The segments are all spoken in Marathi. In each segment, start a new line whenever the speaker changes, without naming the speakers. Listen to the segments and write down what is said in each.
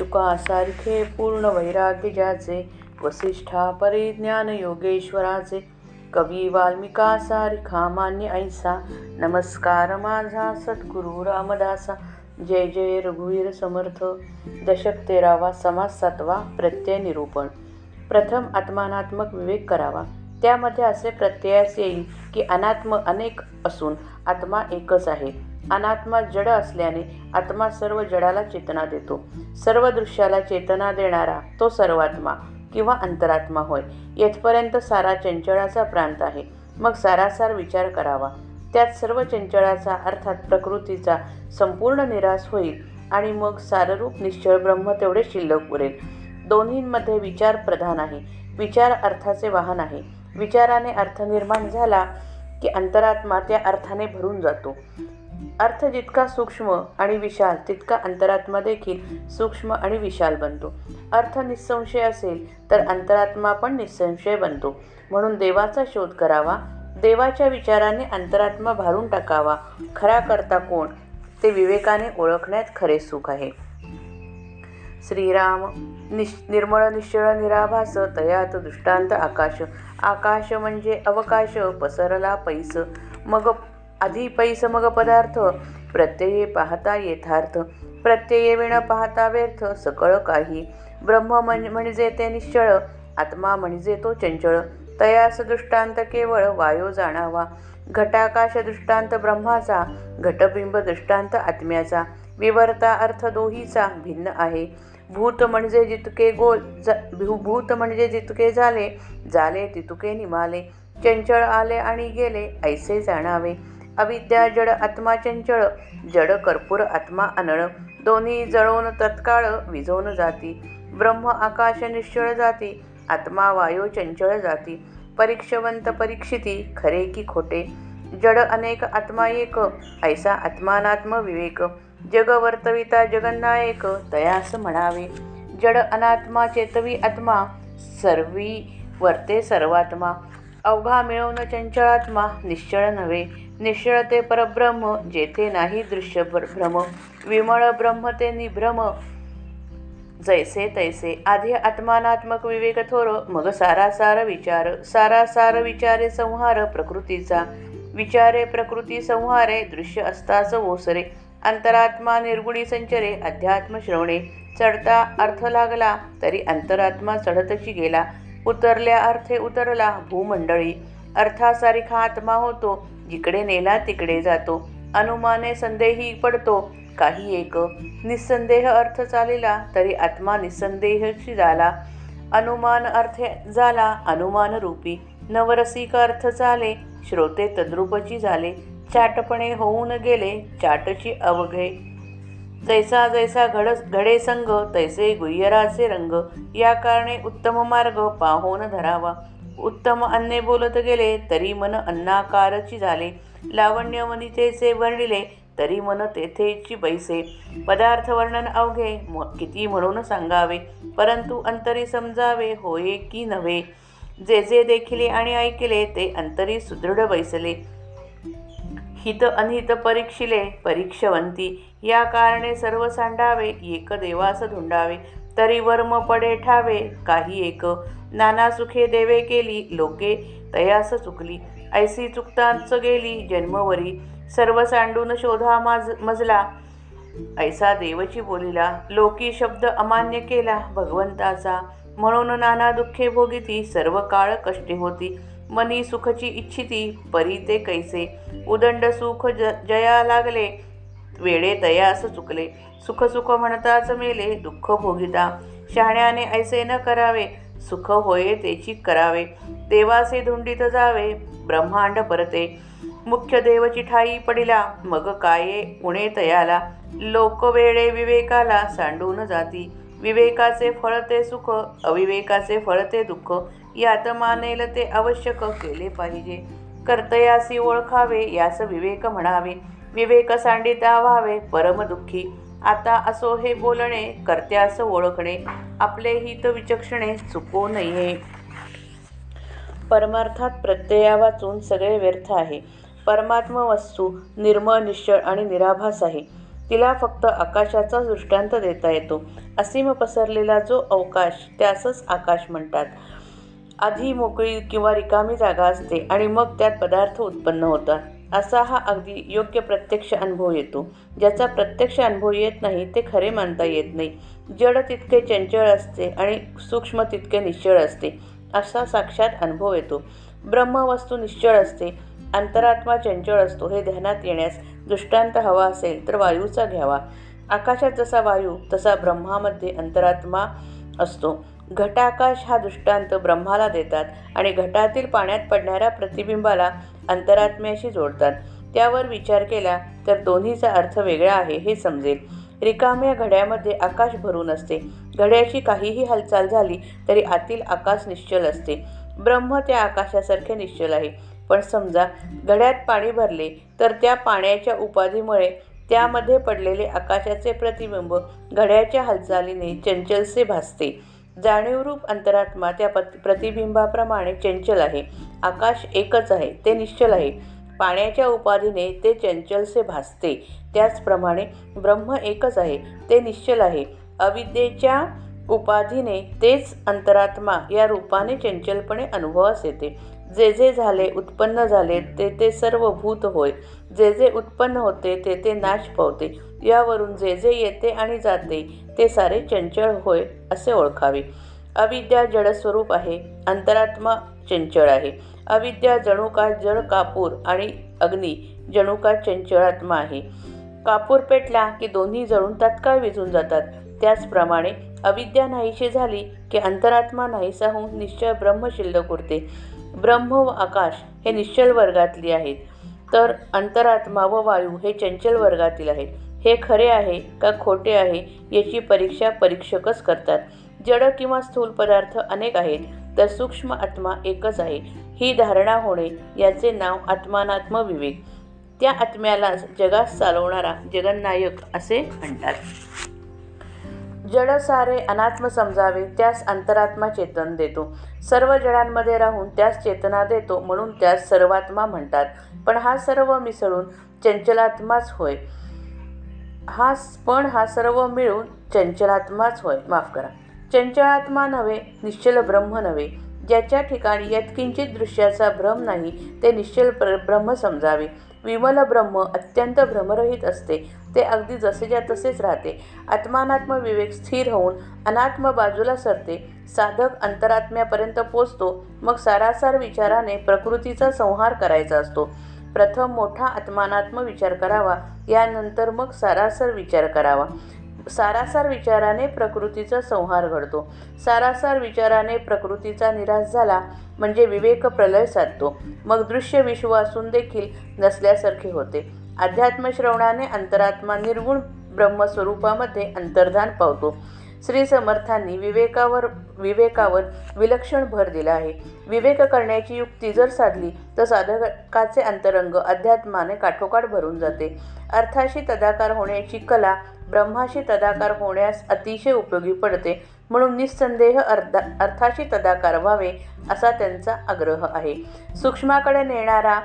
शुकासारखे पूर्ण वैराग्य ज्याचे वसिष्ठा परिज्ञान योगेश्वराचे कवी वाल्मिकासारखा मान्य ऐसा नमस्कार माझा सद्गुरु रामदासा जय जय रघुवीर समर्थ दशक तेरावा समास सातवा प्रत्यय निरूपण. प्रथम आत्मानात्मक विवेक करावा. त्यामध्ये असे प्रत्ययास येईल की अनात्म अनेक असून आत्मा एकच आहे. अनात्मा जड असल्याने आत्मा सर्व जडाला चेतना देतो. सर्व दृश्याला चेतना देणारा तो सर्वात्मा किंवा अंतरात्मा होय. येथपर्यंत सारा चंचळाचा प्रांत आहे. मग सारासार विचार करावा. त्यात सर्व चंचळाचा अर्थात प्रकृतीचा संपूर्ण निराश होईल आणि मग साररूप निश्चळ ब्रह्म तेवढे शिल्लक उरेल दोन्हींमध्ये विचार प्रधान आहे. विचार अर्थाचे वाहन आहे. विचाराने अर्थ निर्माण झाला की अंतरात्मा त्या अर्थाने भरून जातो. अर्थ जितका सूक्ष्म आणि विशाल तितका अंतरात्मा देखील सूक्ष्म आणि विशाल बनतो. अर्थ निसंशय असेल तर अंतरात्मा पण निसंशय बनतो. म्हणून देवाचा शोध करावा देवाच्या विचाराने अंतरात्मा भारून टाकावा. खरा करता कोण ते विवेकाने ओळखण्यात खरे सुख आहे. श्रीराम निश निर्मळ निश्चळ निराभास तयात दृष्टांत आकाश. आकाश म्हणजे अवकाश पसरला पैस. मग आधी पैसमग पदार्थ. प्रत्यये पाहता येथार्थ प्रत्यये विण पाहता व्यर्थ सकळ काही. ब्रह्म म्हणजे ते निश्चळ आत्मा म्हणजे तो चंचळ. तयास दृष्टांत केवळ वायो जाणावा. घटाकाश दृष्टांत ब्रह्माचा घटबिंब दृष्टांत आत्म्याचा. विवर्ता अर्थ दोहीचा भिन्न आहे. भूत म्हणजे जितके गोल ज भूत म्हणजे जितके झाले झाले तितके निमाले. चंचळ आले आणि गेले ऐसे जाणावे. अविद्या जड आत्मा चंचळ जड कर्पूर आत्मा अनळ. दोन्ही जळवून तत्काळ विझवून जाती. ब्रह्म आकाश निश्चळ जाती. आत्मा वायू चंचळ जाती. परीक्षवंत परीक्षिती खरे की खोटे. जड अनेक आत्मा एक ऐसा आत्मानात्म विवेक. जग वर्तविता जगन्नायक तयास म्हणावे. जड अनात्मा चेतवी आत्मा सर्वी वर्ते सर्वात्मा. अवघा मिळवून चंचळात्मा निश्चळ नव्हे. निश्चळ ते परब्रह्म जेथे नाही दृश्य भ्रम. विमळ ब्रह्म ते निभ्रम. जैसे तैसे. आधी आत्मानात्मक विवेक थोर मग सारासार विचार. सारासार विचारे संहार प्रकृतीचा. विचारे प्रकृती संहारे दृश्य असताच ओसरे. अंतरात्मा निर्गुणी संचरे अध्यात्म श्रवणे. चढता अर्थ लागला तरी अंतरात्मा चढतची गेला. उतरल्या अर्थे उतरला भूमंडळी. अर्थासारिखा आत्मा होतो जिकडे नेला तिकडे जातो. अनुमाने संदेही पडतो काही एक. निसंदेह अर्थ चालेला तरी आत्मा निसंदेहशी झाला. अनुमान अर्थ झाला अनुमान रूपी. नवरसिक अर्थ झाले श्रोते तद्रूपची झाले. चाटपणे होऊन गेले चाटची अवघे. जैसा जैसा घड घडे संग तैसे गुह्यराचे रंग। या कारणे उत्तम मार्ग पाहून धरावा। उत्तम अन्ने बोलत गेले तरी मन अन्नाकारची झाले. लावण्य वनितेचे वर्णिले तरी मन तेथेची बैसे पदार्थ वर्णन अवघे किती म्हणून सांगावे? परंतु अंतरी समजावे होये की नव्हे? जे जे देखिले आणि ऐकले ते अंतरी सुदृढ बैसले. हित अनहित परीक्षिले परीक्षवंती. या कारणे सर्व सांडावे एक देवास धुंडावे. तरी वर्म पडे ठावे काही एक. नाना सुखे देवे केली लोके तयास चुकली. ऐसी चुकतांच गेली जन्मवरी. सर्व सांडून शोधा माज मजला. ऐसा देवची बोलिला लोकी शब्द अमान्य केला भगवंताचा. म्हणून नाना दुःखे भोगिती सर्व काळ कष्टे होती. मनी सुखची इच्छिती परी ते कैसे? उदंड सुख ज जया लागले वेळे तयास चुकले. सुख सुख म्हणताच मेले दुःख भोगिता. शहाण्याने ऐसे न करावे सुख होये तेची करावे. देवासे धुंडीत जावे ब्रह्मांड परते. मुख्य देवची ठाई पडिला मग काये उणे तयाला. लोक वेळे विवेकाला सांडून जाती. विवेकाचे फळ ते सुख अविवेकाचे फळ ते दुःख यात मानेल ते आवश्यक केले पाहिजे. कर्तयासी ओळखावे यास विवेक म्हणावे. विवेक सांडिता व्हावे परम दुःखी. आता असो हे बोलणे कर्त्यास ओळखणे. आपले हित विचक्षणे चुको नये. परमार्थात प्रत्यया वाचून सगळे व्यर्थ आहे. परमात्म वस्तू निर्मळ निश्चळ आणि निराभास आहे. तिला फक्त आकाशाचा दृष्टांत देता येतो. असीम पसरलेला जो अवकाश त्यासच आकाश म्हणतात. आधी मोकळी किंवा रिकामी जागा असते आणि मग त्यात पदार्थ उत्पन्न होतात. असा हा अगदी योग्य प्रत्यक्ष अनुभव येतो. ज्याचा प्रत्यक्ष अनुभव येत नाही ते खरे मानता येत नाही. जड तितके चंचळ असते आणि सूक्ष्म तितके निश्चळ असते. असा साक्षात अनुभव येतो. ब्रह्मवस्तू निश्चळ असते. अंतरात्मा चंचळ असतो हे ध्यानात येण्यास दृष्टांत हवा असेल तर वायूचा घ्यावा. आकाशात जसा वायू तसा ब्रह्मामध्ये अंतरात्मा असतो. घटाकाश हा दृष्टांत ब्रह्माला देतात आणि घटातील पाण्यात पडणाऱ्या प्रतिबिंबाला अंतरात्म्याशी जोडतात. त्यावर विचार केला तर दोन्हीचा अर्थ वेगळा आहे हे समजेल. रिकाम्या घड्यामध्ये आकाश भरून असते. घड्याची काहीही हालचाल झाली तरी आतील आकाश निश्चल असते. ब्रह्म त्या आकाशासारखे निश्चल आहे. पण समजा घड्यात पाणी भरले तर त्या पाण्याच्या उपाधीमुळे त्यामध्ये पडलेले आकाशाचे प्रतिबिंब घड्याच्या हालचालीने चंचलसे भासते. जाणीवरूप अंतरात्मा त्या पत प्रतिबिंबाप्रमाणे चंचल आहे. आकाश एकच आहे ते निश्चल आहे. पाण्याच्या उपाधीने ते चंचलसे भासते. त्याचप्रमाणे ब्रह्म एकच आहे ते निश्चल आहे. अविद्येच्या उपाधीने तेच अंतरात्मा या रूपाने चंचलपणे अनुभवास येते. जे जे झाले उत्पन्न झाले ते ते सर्व भूत होय. जे जे उत्पन्न होते ते ते नाश पावते. यावरून जे जे येते आणि जाते ते सारे चंचळ होय असे ओळखावे. अविद्या जडस्वरूप आहे अंतरात्मा चंचळ आहे. अविद्या जणू का जड कापूर आणि अग्नी जणू का चंचळात्मा आहे. कापूर पेटला की दोन्ही जळून तात्काळ विझून जातात. त्याचप्रमाणे अविद्या नाहीशी झाली की अंतरात्मा नाहीसा होऊन निश्चय ब्रह्म शिल्लक उरते. ब्रह्म व आकाश हे निश्चल वर्गातली आहेत. तर अंतरात्मा व वायू हे चंचल वर्गातील आहेत. हे खरे आहे का खोटे आहे याची परीक्षा परीक्षकच करतात. जड किंवा स्थूल पदार्थ अनेक आहेत तर सूक्ष्म आत्मा एकच आहे. ही धारणा होणे याचे नाव आत्मानात्म विवेक. त्या आत्म्यालाच जगास चालवणारा जगन्नायक असे म्हणतात. जड सारे अनात्म समजावे त्यास अंतरात्मा चेतन देतो. सर्व जडांमध्ये राहून त्यास चेतना देतो म्हणून त्यास सर्वात्मा म्हणतात. पण हा सर्व मिसळून चंचलात्माच होय. हा पण हा सर्व मिळून चंचलात्माच होय. माफ करा. चंचलात्मा नव्हे निश्चल ब्रह्म नव्हे. ज्याच्या ठिकाणी यत्किंचित दृश्याचा भ्रम नाही ते निश्चल ब्रह्म समजावे. विमल ब्रह्म अत्यंत भ्रमरहित असते. ते अगदी जसेच्या तसेच राहते. आत्मानात्म विवेक स्थिर होऊन अनात्म बाजूला सरते. साधक अंतरात्म्यापर्यंत पोचतो. मग सारासार विचाराने प्रकृतीचा संहार करायचा असतो. प्रथम मोठा आत्मानात्म विचार करावा. यानंतर मग सारासर विचार करावा. सारासार विचाराने प्रकृतीचा संहार घडतो. सारासार विचाराने प्रकृतीचा निराश झाला म्हणजे विवेक प्रलय साधतो. मग दृश्य विश्व असून देखील नसल्यासारखे होते. अध्यात्मश्रवणाने अंतरात्मा निर्गुण ब्रह्मस्वरूपामध्ये अंतर्धान पावतो. श्री समर्थांनी विवेकावर विवेकावर विलक्षण भर दिला आहे. विवेक करण्याची युक्ती जर साधली तर साधकाचे अंतरंग अध्यात्माने काठोकाठ भरून जाते. अर्थाशी तदाकार होण्याची कला ब्रह्माशी तदाकार होण्यास अतिशय उपयोगी पडते. म्हणून निस्संदेह अर्धा अर्थाशी तदाकार व्हावे असा त्यांचा आग्रह आहे. सूक्ष्माकडे नेणारा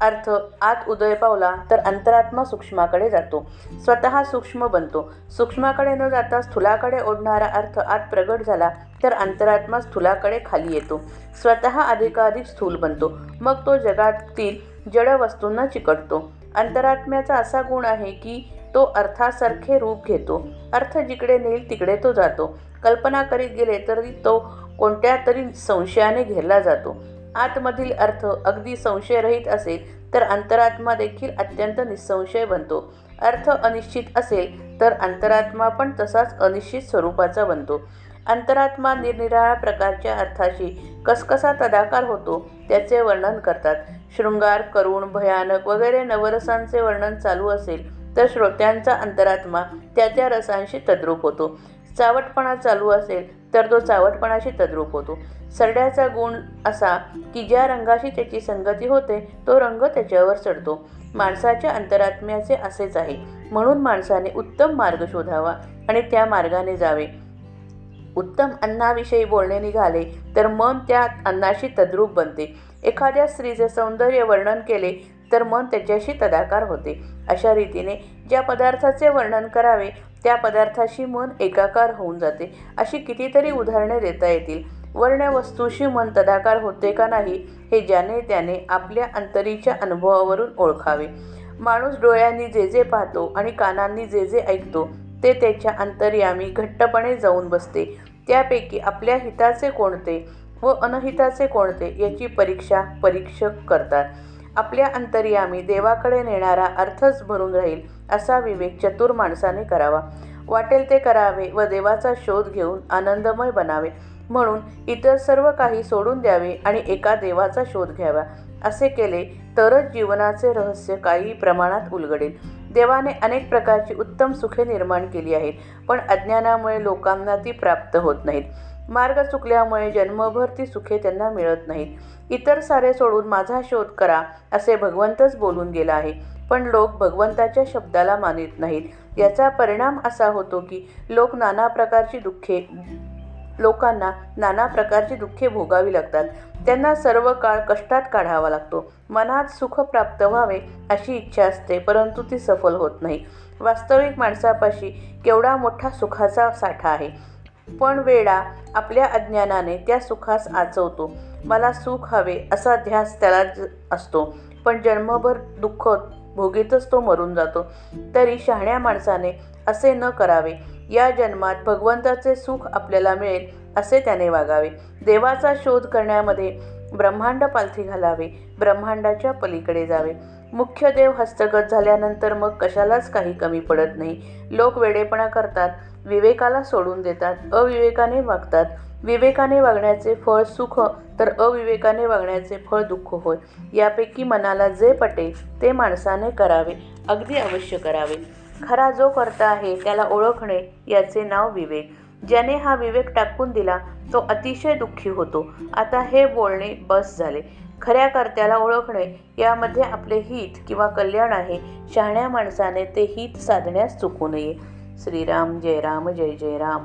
अर्थ आत उदय पावला तर अंतरात्मा सूक्ष्माकडे जातो. स्वतः सूक्ष्म बनतो. सूक्ष्माकडे न जाता स्थूलाकडे ओढणारा अर्थ आत प्रगट झाला तर अंतरात्मा स्थूलाकडे खाली येतो. स्वतः अधिकाधिक स्थूल बनतो. मग तो जगातील जड वस्तूंना चिकटतो. अंतरात्म्याचा असा गुण आहे की तो अर्थासारखे रूप घेतो. अर्थ जिकडे नेईल तिकडे तो जातो. कल्पना करीत गेले तरी तो कोणत्या तरी संशयाने घेरला जातो. आतमधील अर्थ अगदी संशयरहित असेल तर अंतरात्मा देखील अत्यंत निसंशय बनतो. अर्थ अनिश्चित असेल तर अंतरात्मा पण तसाच अनिश्चित स्वरूपाचा बनतो. अंतरात्मा निरनिराळ्या प्रकारच्या अर्थाशी कसकसा तदाकार होतो त्याचे वर्णन करतात. शृंगार करुण भयानक वगैरे नवरसांचे वर्णन चालू असेल तर श्रोत्यांचा अंतरात्मा त्या त्या रसांशी तद्रूप होतो. चावटपणा चालू असेल तर तो चावटपणाशी तद्रूप होतो. सरड्याचा गुण असा की ज्या रंगाशी त्याची संगती होते तो रंग त्याच्यावर चढतो. माणसाच्या अंतरात्म्याचे असेच आहे. म्हणून माणसाने उत्तम मार्ग शोधावा आणि त्या मार्गाने जावे. उत्तम अन्नाविषयी बोलणे निघाले तर मन त्या अन्नाशी तद्रूप बनते. एखाद्या स्त्रीचे सौंदर्य वर्णन केले तर मन त्याच्याशी तदाकार होते. अशा रीतीने ज्या पदार्थाचे वर्णन करावे त्या पदार्थाशी मन एकाकार होऊन जाते. अशी कितीतरी उदाहरणे देता येतील. वर्ण्यवस्तूशी मन तदाकार होते का नाही हे ज्याने त्याने आपल्या अंतरीच्या अनुभवावरून ओळखावे. माणूस डोळ्यांनी जे जे पाहतो आणि कानांनी जे जे ऐकतो ते त्याच्या अंतर्यामी घट्टपणे जाऊन बसते. त्यापैकी आपल्या हिताचे कोणते व अनहिताचे कोणते याची परीक्षा परीक्षक करतात. आपल्या अंतर्यामी देवाकडे नेणारा अर्थच भरून राहील असा विवेक चतुर माणसाने करावा. वाटेल ते करावे व देवाचा शोध घेऊन आनंदमय बनावे. म्हणून इतर सर्व काही सोडून द्यावे आणि एका देवाचा शोध घ्यावा. असे केले तरच जीवनाचे रहस्य काही प्रमाणात उलगडेल. देवाने अनेक प्रकारची उत्तम सुखे निर्माण केली आहेत पण अज्ञानामुळे लोकांना ती प्राप्त होत नाहीत. मार्ग चुकल्यामुळे जन्मभर ती सुखे त्यांना मिळत नाहीत. इतर सारे सोडून माझा शोध करा असे भगवंतच बोलून गेला आहे. पण लोक भगवंताच्या शब्दाला मानित नाहीत. याचा परिणाम असा होतो की लोक नाना प्रकारची दुःखे लोकांना नाना प्रकारची दुःखे भोगावी लागतात. त्यांना सर्व काळ कष्टात काढावा लागतो. मनात सुख प्राप्त व्हावे अशी इच्छा असते परंतु ती सफल होत नाही. वास्तविक माणसापाशी केवढा मोठा सुखाचा साठा आहे. पण वेळा आपल्या अज्ञानाने त्या सुखास आचवतो. मला सुख हवे असा ध्यास त्याला असतो. पण जन्मभर दुःख भोगीतच तो मरून जातो. तरी शहाण्या माणसाने असे न करावे. या जन्मात भगवंताचे सुख आपल्याला मिळेल असे त्याने वागावे. देवाचा शोध करण्यामध्ये ब्रह्मांड पालथी घालावे ब्रह्मांडाच्या पलीकडे जावे. मुख्य देव हस्तगत झाल्यानंतर मग कशालाच काही कमी पडत नाही. लोक वेडेपणा करतात विवेकाला सोडून देतात अविवेकाने वागतात. विवेकाने वागण्याचे फळ सुख तर अविवेकाने वागण्याचे फळ दुःख होय. यापैकी मनाला जे पटेल ते माणसाने करावे अगदी अवश्य करावे. खरा जो करता आहे त्याला ओळखणे याचे नाव विवेक. ज्याने हा विवेक टाकून दिला तो अतिशय दुःखी होतो. आता हे बोलणे बस झाले. खऱ्या कर्त्याला ओळखणे यामध्ये आपले हित किंवा कल्याण आहे. शहाण्या माणसाने ते हित साधण्यास चुकू नये. श्रीराम जय राम जय जय राम.